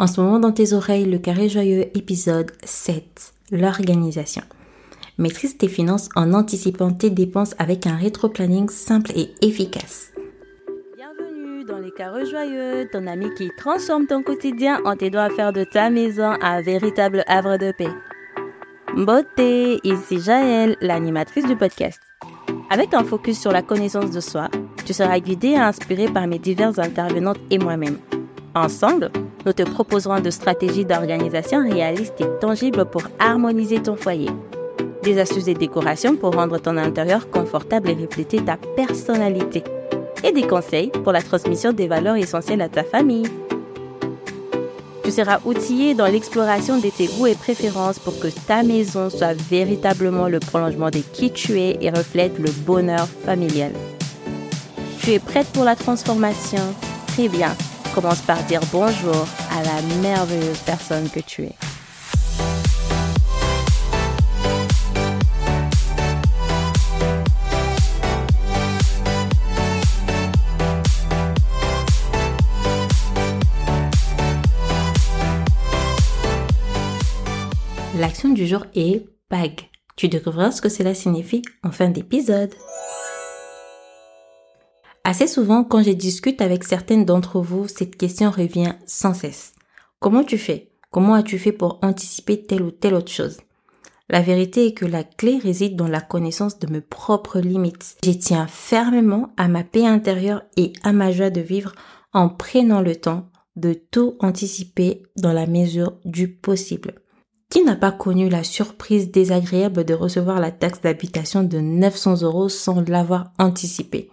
En ce moment dans tes oreilles, le carré joyeux épisode 7, l'organisation. Maîtrise tes finances en anticipant tes dépenses avec un rétro-planning simple et efficace. Bienvenue dans les carrés joyeux, ton ami qui transforme ton quotidien en t'aidant à faire de ta maison un véritable havre de paix. Beauté, ici Jaël, l'animatrice du podcast. Avec un focus sur la connaissance de soi, tu seras guidé et inspiré par mes diverses intervenantes et moi-même. Ensemble, nous te proposerons de stratégies d'organisation réalistes et tangibles pour harmoniser ton foyer. Des astuces et décorations pour rendre ton intérieur confortable et refléter ta personnalité. Et des conseils pour la transmission des valeurs essentielles à ta famille. Tu seras outillé dans l'exploration de tes goûts et préférences pour que ta maison soit véritablement le prolongement de qui tu es et reflète le bonheur familial. Tu es prête pour la transformation? Très bien. Commence par dire bonjour à la merveilleuse personne que tu es. L'action du jour est bag. Tu découvriras ce que cela signifie en fin d'épisode. Assez souvent, quand je discute avec certaines d'entre vous, cette question revient sans cesse. Comment tu fais? Comment as-tu fait pour anticiper telle ou telle autre chose? La vérité est que la clé réside dans la connaissance de mes propres limites. Je tiens fermement à ma paix intérieure et à ma joie de vivre en prenant le temps de tout anticiper dans la mesure du possible. Qui n'a pas connu la surprise désagréable de recevoir la taxe d'habitation de 900 euros sans l'avoir anticipé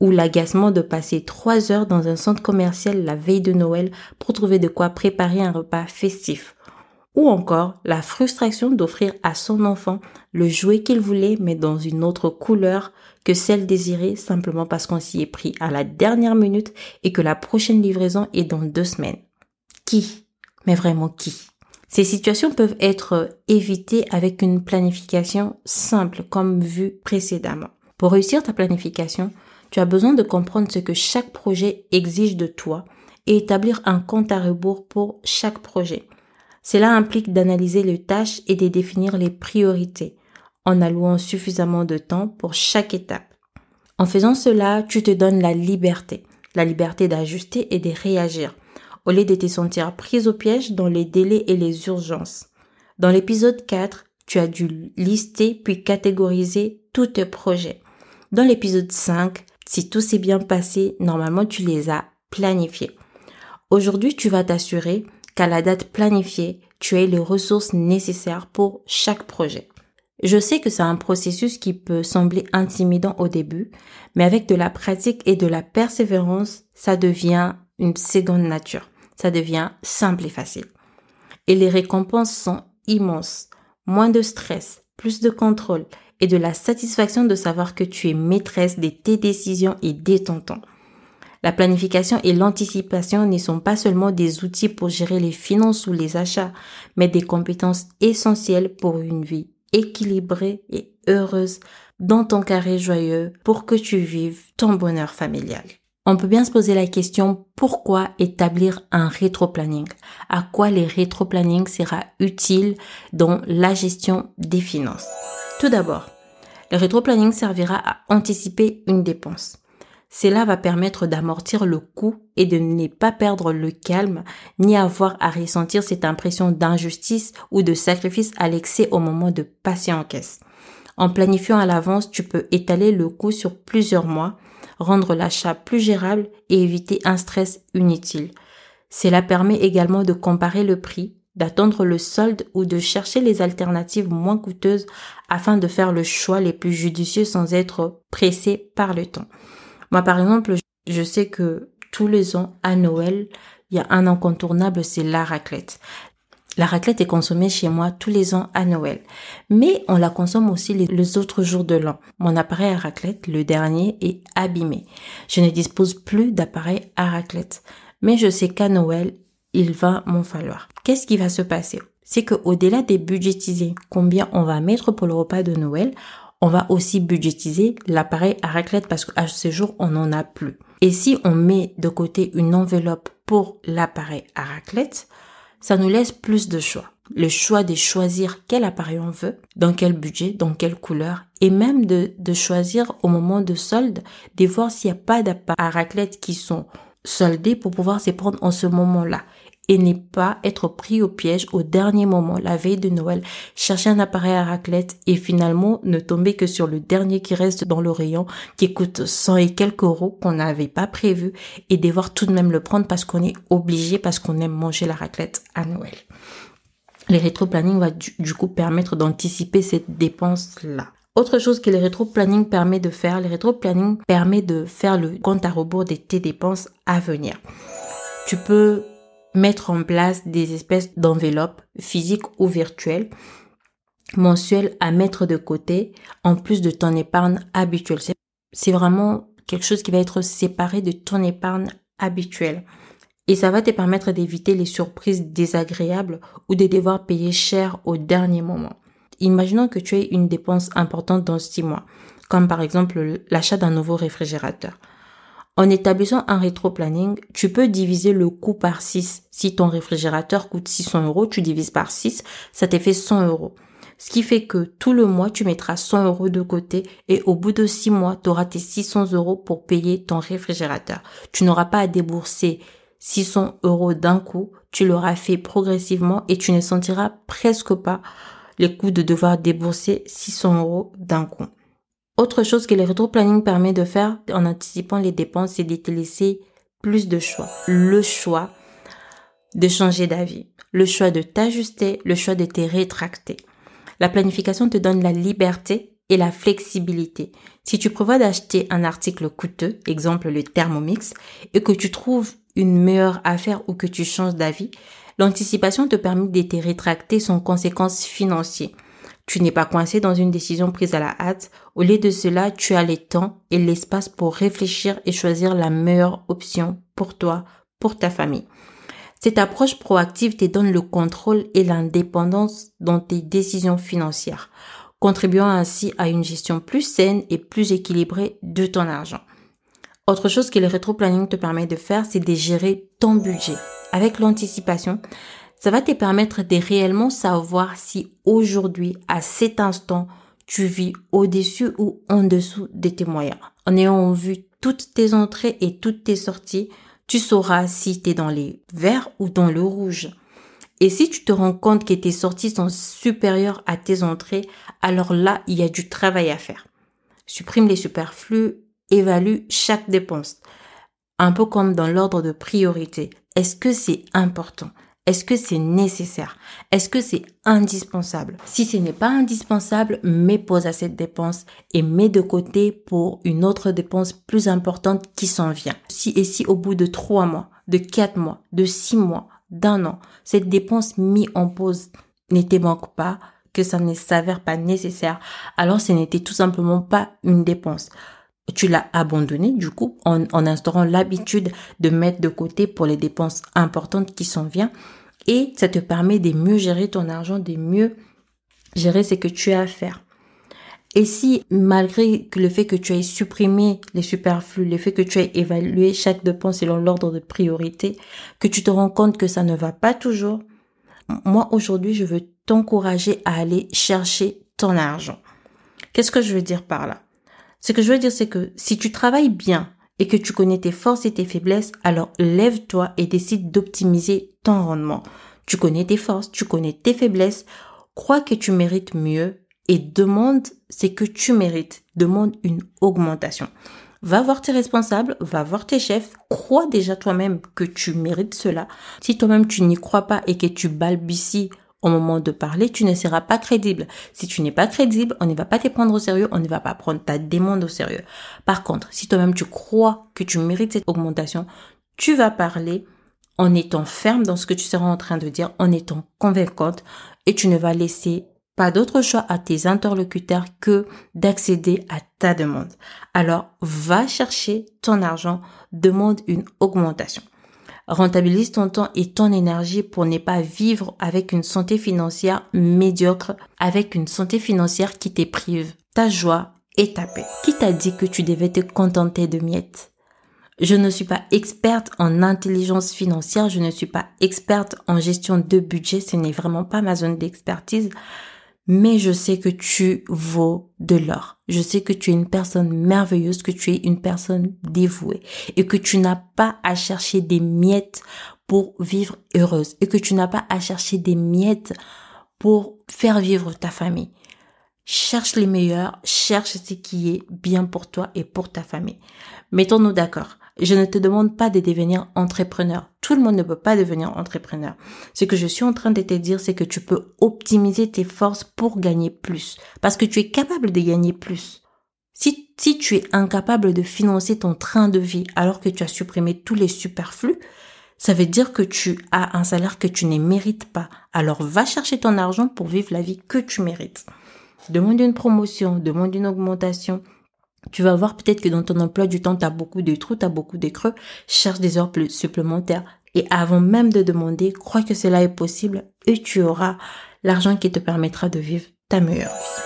ou l'agacement de passer trois heures dans un centre commercial la veille de Noël pour trouver de quoi préparer un repas festif. Ou encore la frustration d'offrir à son enfant le jouet qu'il voulait mais dans une autre couleur que celle désirée simplement parce qu'on s'y est pris à la dernière minute et que la prochaine livraison est dans deux semaines. Qui? Mais vraiment qui? Ces situations peuvent être évitées avec une planification simple comme vu précédemment. Pour réussir ta planification, tu as besoin de comprendre ce que chaque projet exige de toi et établir un compte à rebours pour chaque projet. Cela implique d'analyser les tâches et de définir les priorités en allouant suffisamment de temps pour chaque étape. En faisant cela, tu te donnes la liberté, la liberté d'ajuster et de réagir, au lieu de te sentir prise au piège dans les délais et les urgences. Dans l'épisode 4, tu as dû lister puis catégoriser tous tes projets. Dans l'épisode 5, si tout s'est bien passé, normalement tu les as planifiés. Aujourd'hui, tu vas t'assurer qu'à la date planifiée, tu aies les ressources nécessaires pour chaque projet. Je sais que c'est un processus qui peut sembler intimidant au début, mais avec de la pratique et de la persévérance, ça devient une seconde nature. Ça devient simple et facile. Et les récompenses sont immenses. Moins de stress, plus de contrôle et de la satisfaction de savoir que tu es maîtresse de tes décisions et de ton temps. La planification et l'anticipation ne sont pas seulement des outils pour gérer les finances ou les achats, mais des compétences essentielles pour une vie équilibrée et heureuse dans ton carré joyeux pour que tu vives ton bonheur familial. On peut bien se poser la question pourquoi établir un rétro-planning? À quoi les rétro-planning sera utile dans la gestion des finances? Tout d'abord, le rétro-planning servira à anticiper une dépense. Cela va permettre d'amortir le coût et de ne pas perdre le calme, ni avoir à ressentir cette impression d'injustice ou de sacrifice à l'excès au moment de passer en caisse. En planifiant à l'avance, tu peux étaler le coût sur plusieurs mois, rendre l'achat plus gérable et éviter un stress inutile. Cela permet également de comparer le prix, d'attendre le solde ou de chercher les alternatives moins coûteuses afin de faire le choix les plus judicieux sans être pressé par le temps. Moi, par exemple, je sais que tous les ans, à Noël, il y a un incontournable, c'est la raclette. La raclette est consommée chez moi tous les ans à Noël. Mais on la consomme aussi les, autres jours de l'an. Mon appareil à raclette, le dernier, est abîmé. Je ne dispose plus d'appareil à raclette. Mais je sais qu'à Noël, il va m'en falloir. Qu'est-ce qui va se passer? C'est que au-delà des budgétiser combien on va mettre pour le repas de Noël, on va aussi budgétiser l'appareil à raclette parce qu'à ce jour, on n'en a plus. Et si on met de côté une enveloppe pour l'appareil à raclette, ça nous laisse plus de choix. Le choix de choisir quel appareil on veut, dans quel budget, dans quelle couleur, et même de, de choisir au moment de solde, de voir s'il n'y a pas d'appareils à raclette qui sont soldés pour pouvoir s'y prendre en ce moment-là et ne pas être pris au piège au dernier moment, la veille de Noël, chercher un appareil à raclette et finalement ne tomber que sur le dernier qui reste dans le rayon, qui coûte 100 et quelques euros qu'on n'avait pas prévu et devoir tout de même le prendre parce qu'on est obligé, parce qu'on aime manger la raclette à Noël. Les rétro-planning va du, coup permettre d'anticiper cette dépense-là. Autre chose que les rétro-planning permet de faire, les rétro-planning permet de faire le compte à rebours de tes dépenses à venir. Tu peux mettre en place des espèces d'enveloppes physiques ou virtuelles mensuelles à mettre de côté en plus de ton épargne habituelle. C'est vraiment quelque chose qui va être séparé de ton épargne habituelle. Et ça va te permettre d'éviter les surprises désagréables ou de devoir payer cher au dernier moment. Imaginons que tu aies une dépense importante dans six mois, comme par exemple l'achat d'un nouveau réfrigérateur. En établissant un rétro-planning, tu peux diviser le coût par 6. Si ton réfrigérateur coûte 600 euros, tu divises par 6, ça te fait 100 euros. Ce qui fait que tout le mois, tu mettras 100 euros de côté et au bout de 6 mois, tu auras tes 600 euros pour payer ton réfrigérateur. Tu n'auras pas à débourser 600 euros d'un coup, tu l'auras fait progressivement et tu ne sentiras presque pas les coûts de devoir débourser 600 euros d'un coup. Autre chose que le rétro-planning permet de faire en anticipant les dépenses, c'est de te laisser plus de choix. Le choix de changer d'avis, le choix de t'ajuster, le choix de te rétracter. La planification te donne la liberté et la flexibilité. Si tu prévois d'acheter un article coûteux, exemple le Thermomix, et que tu trouves une meilleure affaire ou que tu changes d'avis, l'anticipation te permet de te rétracter sans conséquences financières. Tu n'es pas coincé dans une décision prise à la hâte. Au lieu de cela, tu as le temps et l'espace pour réfléchir et choisir la meilleure option pour toi, pour ta famille. Cette approche proactive te donne le contrôle et l'indépendance dans tes décisions financières, contribuant ainsi à une gestion plus saine et plus équilibrée de ton argent. Autre chose que le rétro-planning te permet de faire, c'est de gérer ton budget. Avec l'anticipation, ça va te permettre de réellement savoir si aujourd'hui, à cet instant, tu vis au-dessus ou en dessous de tes moyens. En ayant vu toutes tes entrées et toutes tes sorties, tu sauras si tu es dans les verts ou dans le rouge. Et si tu te rends compte que tes sorties sont supérieures à tes entrées, alors là, il y a du travail à faire. Supprime les superflus, évalue chaque dépense. Un peu comme dans l'ordre de priorité. Est-ce que c'est important? Est-ce que c'est nécessaire? Est-ce que c'est indispensable? Si ce n'est pas indispensable, mets pause à cette dépense et mets de côté pour une autre dépense plus importante qui s'en vient. Si et si au bout de trois mois, de quatre mois, de six mois, d'un an, cette dépense mise en pause ne te manque pas, que ça ne s'avère pas nécessaire, alors ce n'était tout simplement pas une dépense tu l'as abandonné du coup en, en instaurant l'habitude de mettre de côté pour les dépenses importantes qui s'en viennent et ça te permet de mieux gérer ton argent, de mieux gérer ce que tu as à faire. Et si, malgré le fait que tu aies supprimé les superflus, le fait que tu aies évalué chaque dépense selon l'ordre de priorité, que tu te rends compte que ça ne va pas toujours, moi aujourd'hui, je veux t'encourager à aller chercher ton argent. Qu'est-ce que je veux dire par là? Ce que je veux dire, c'est que si tu travailles bien et que tu connais tes forces et tes faiblesses, alors lève-toi et décide d'optimiser ton rendement. Tu connais tes forces, tu connais tes faiblesses, crois que tu mérites mieux et demande ce que tu mérites. Demande une augmentation. Va voir tes responsables, va voir tes chefs, crois déjà toi-même que tu mérites cela. Si toi-même tu n'y crois pas et que tu balbuties au moment de parler, tu ne seras pas crédible. Si tu n'es pas crédible, on ne va pas te prendre au sérieux, on ne va pas prendre ta demande au sérieux. Par contre, si toi-même tu crois que tu mérites cette augmentation, tu vas parler en étant ferme dans ce que tu seras en train de dire, en étant convaincante, et tu ne vas laisser pas d'autre choix à tes interlocuteurs que d'accéder à ta demande. Alors, va chercher ton argent, demande une augmentation. Rentabilise ton temps et ton énergie pour ne pas vivre avec une santé financière médiocre, avec une santé financière qui te prive ta joie et ta paix. Qui t'a dit que tu devais te contenter de miettes? Je ne suis pas experte en intelligence financière, je ne suis pas experte en gestion de budget, ce n'est vraiment pas ma zone d'expertise, mais je sais que tu vaux de l'or. Je sais que tu es une personne merveilleuse, que tu es une personne dévouée et que tu n'as pas à chercher des miettes pour vivre heureuse et que tu n'as pas à chercher des miettes pour faire vivre ta famille. Cherche les meilleurs, cherche ce qui est bien pour toi et pour ta famille. Mettons-nous d'accord. Je ne te demande pas de devenir entrepreneur. Tout le monde ne peut pas devenir entrepreneur. Ce que je suis en train de te dire, c'est que tu peux optimiser tes forces pour gagner plus. Parce que tu es capable de gagner plus. Si, si tu es incapable de financer ton train de vie alors que tu as supprimé tous les superflus, ça veut dire que tu as un salaire que tu ne mérites pas. Alors va chercher ton argent pour vivre la vie que tu mérites demande une promotion, demande une augmentation. Tu vas voir peut-être que dans ton emploi du temps, tu as beaucoup de trous, tu as beaucoup de creux. Cherche des heures supplémentaires. Et avant même de demander, crois que cela est possible et tu auras l'argent qui te permettra de vivre ta meilleure vie.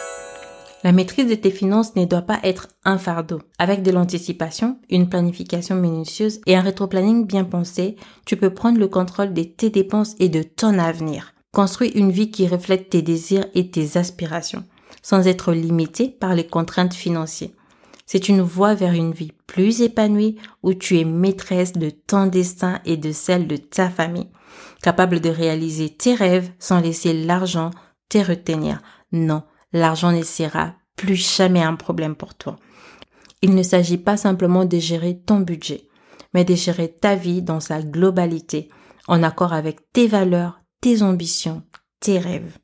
La maîtrise de tes finances ne doit pas être un fardeau. Avec de l'anticipation, une planification minutieuse et un rétroplanning bien pensé, tu peux prendre le contrôle de tes dépenses et de ton avenir. Construis une vie qui reflète tes désirs et tes aspirations sans être limité par les contraintes financières. C'est une voie vers une vie plus épanouie où tu es maîtresse de ton destin et de celle de ta famille, capable de réaliser tes rêves sans laisser l'argent te retenir. Non, l'argent ne sera plus jamais un problème pour toi. Il ne s'agit pas simplement de gérer ton budget, mais de gérer ta vie dans sa globalité, en accord avec tes valeurs, tes ambitions, tes rêves.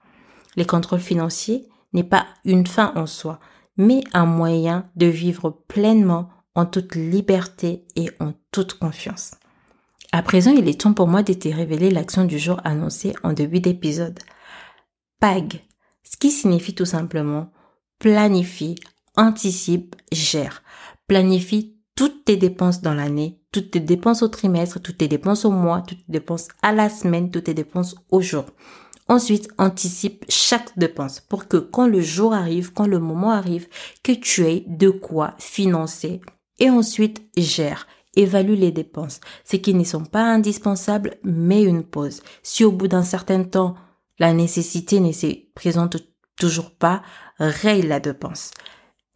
Les contrôles financiers n'est pas une fin en soi, mais un moyen de vivre pleinement en toute liberté et en toute confiance. À présent, il est temps pour moi de te révéler l'action du jour annoncée en début d'épisode. PAG, ce qui signifie tout simplement planifie, anticipe, gère. Planifie toutes tes dépenses dans l'année, toutes tes dépenses au trimestre, toutes tes dépenses au mois, toutes tes dépenses à la semaine, toutes tes dépenses au jour. Ensuite, anticipe chaque dépense pour que quand le jour arrive, quand le moment arrive, que tu aies de quoi financer. Et ensuite, gère. Évalue les dépenses. Ce qui ne sont pas indispensables, mais une pause. Si au bout d'un certain temps, la nécessité ne se présente toujours pas, raye la dépense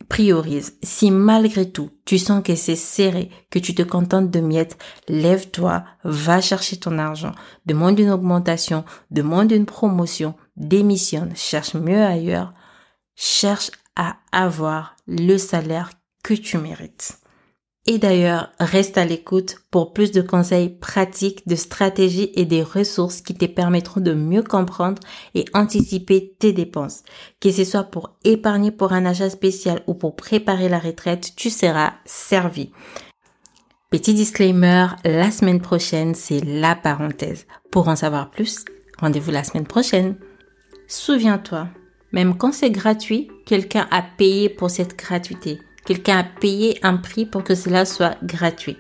priorise. Si malgré tout, tu sens que c'est serré, que tu te contentes de miettes, lève-toi, va chercher ton argent, demande une augmentation, demande une promotion, démissionne, cherche mieux ailleurs, cherche à avoir le salaire que tu mérites. Et d'ailleurs, reste à l'écoute pour plus de conseils pratiques, de stratégies et des ressources qui te permettront de mieux comprendre et anticiper tes dépenses. Que ce soit pour épargner pour un achat spécial ou pour préparer la retraite, tu seras servi. Petit disclaimer, la semaine prochaine, c'est la parenthèse. Pour en savoir plus, rendez-vous la semaine prochaine. Souviens-toi, même quand c'est gratuit, quelqu'un a payé pour cette gratuité. Quelqu'un a payé un prix pour que cela soit gratuit.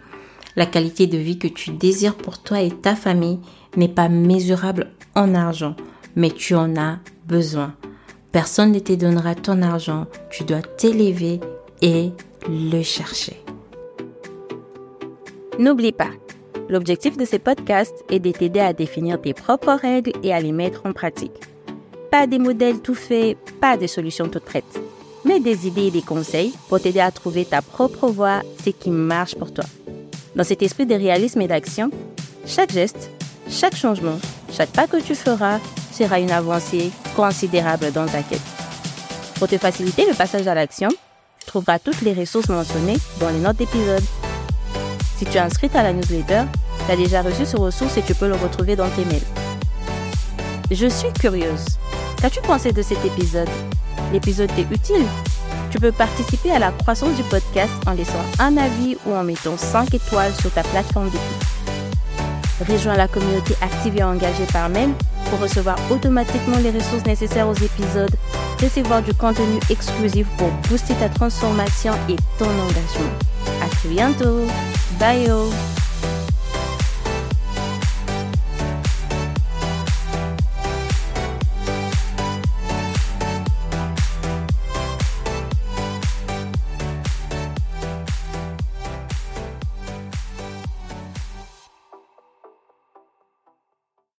La qualité de vie que tu désires pour toi et ta famille n'est pas mesurable en argent, mais tu en as besoin. Personne ne te donnera ton argent, tu dois t'élever et le chercher. N'oublie pas, l'objectif de ces podcasts est de t'aider à définir tes propres règles et à les mettre en pratique. Pas des modèles tout faits, pas des solutions toutes prêtes mais des idées et des conseils pour t'aider à trouver ta propre voie, ce qui marche pour toi. Dans cet esprit de réalisme et d'action, chaque geste, chaque changement, chaque pas que tu feras sera une avancée considérable dans ta quête. Pour te faciliter le passage à l'action, tu trouveras toutes les ressources mentionnées dans les notes d'épisode. Si tu es inscrite à la newsletter, tu as déjà reçu ce ressource et tu peux le retrouver dans tes mails. Je suis curieuse. Qu'as-tu pensé de cet épisode? L'épisode t'est utile, tu peux participer à la croissance du podcast en laissant un avis ou en mettant 5 étoiles sur ta plateforme d'écoute. Rejoins la communauté active et engagée par mail pour recevoir automatiquement les ressources nécessaires aux épisodes, recevoir du contenu exclusif pour booster ta transformation et ton engagement. À très bientôt. Bye.